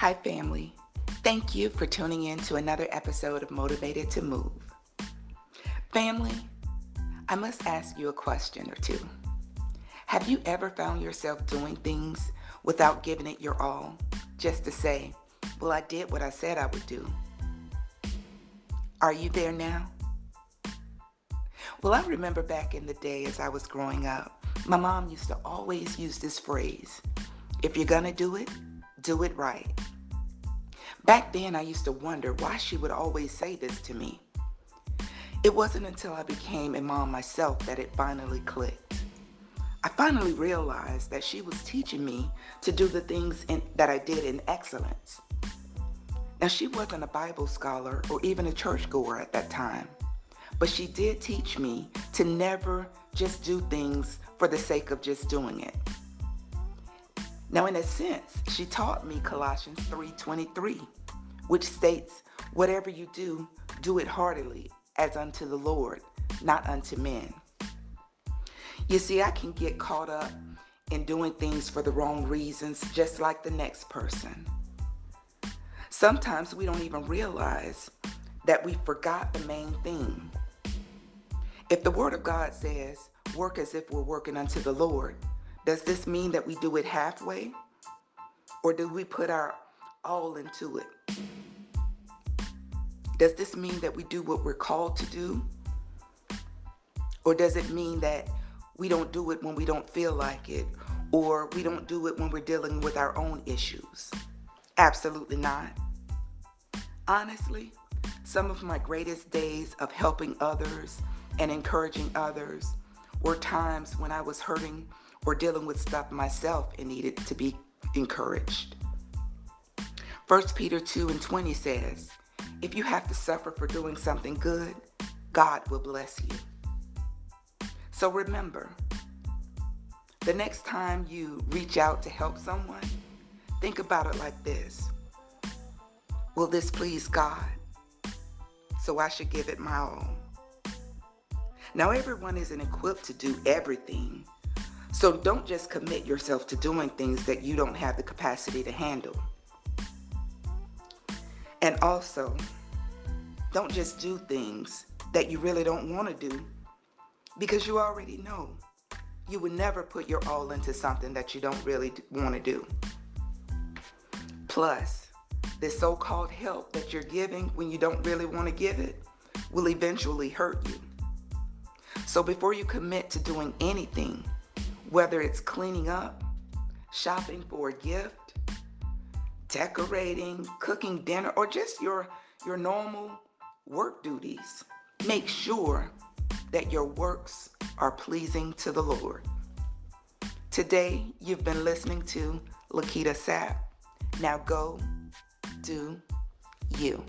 Hi, family. Thank you for tuning in to another episode of Motivated to Move. Family, I must ask you a question or two. Have you ever found yourself doing things without giving it your all, just to say, Well, I did what I said I would do? Are you there now? Well, I remember back in the day as I was growing up, my mom used to always use this phrase if you're gonna do it, do it right. Back then, I used to wonder why she would always say this to me. It wasn't until I became a mom myself that it finally clicked. I finally realized that she was teaching me to do the things in, that I did in excellence. Now, she wasn't a Bible scholar or even a churchgoer at that time, but she did teach me to never just do things for the sake of just doing it. Now, in a sense, she taught me Colossians 3:23, which states, "Whatever you do, do it heartily, as unto the Lord, not unto men." You see, I can get caught up in doing things for the wrong reasons, just like the next person. Sometimes we don't even realize that we forgot the main thing. If the Word of God says, work as if we're working unto the Lord, does this mean that we do it halfway? Or do we put our all into it? Does this mean that we do what we're called to do? Or does it mean that we don't do it when we don't feel like it? Or we don't do it when we're dealing with our own issues? Absolutely not. Honestly, some of my greatest days of helping others and encouraging others were times when I was hurting or dealing with stuff myself and needed to be encouraged. 1 Peter 2 and 20 says, If you have to suffer for doing something good, God will bless you. So remember, the next time you reach out to help someone, think about it like this Will this please God? So I should give it my all. Now, everyone isn't equipped to do everything, so don't just commit yourself to doing things that you don't have the capacity to handle. And also, don't just do things that you really don't want to do because you already know you would never put your all into something that you don't really want to do. Plus, this so called help that you're giving when you don't really want to give it will eventually hurt you. So before you commit to doing anything, whether it's cleaning up, shopping for a gift, decorating, cooking dinner, or just your, your normal work duties, make sure that your works are pleasing to the Lord. Today, you've been listening to Lakita Sapp. Now go do you.